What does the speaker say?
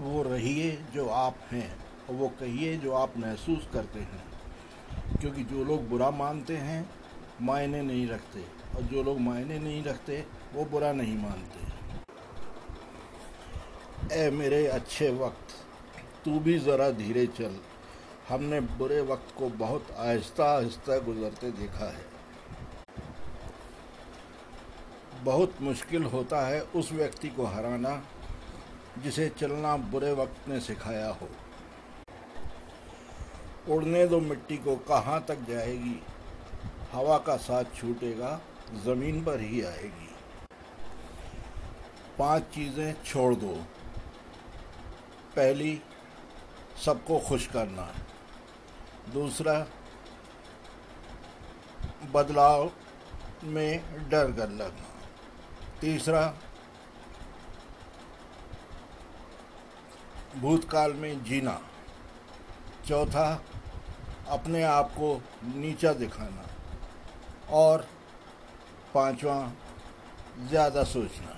वो रहिए जो आप हैं और वो कहिए जो आप महसूस करते हैं। क्योंकि जो लोग बुरा मानते हैं, मायने नहीं रखते। और जो लोग मायने नहीं रखते, वो बुरा नहीं मानते। ए मेरे अच्छे वक्त, तू भी ज़रा धीरे चल। हमने बुरे वक्त को बहुत आहिस्ता आहिस्ता गुजरते देखा है। बहुत मुश्किल होता है उस व्यक्ति को हराना। जिसे चलना बुरे वक्त ने सिखाया हो। उड़ने दो मिट्टी को कहाँ तक जाएगी? हवा का साथ छूटेगा, ज़मीन पर ही आएगी। पाँच चीज़ें छोड़ दो। पहली, सबको खुश करना। दूसरा, बदलाव में डर कर लगना तीसरा भूतकाल में जीना। चौथा अपने आप को नीचा दिखाना। और पांचवा ज़्यादा सोचना।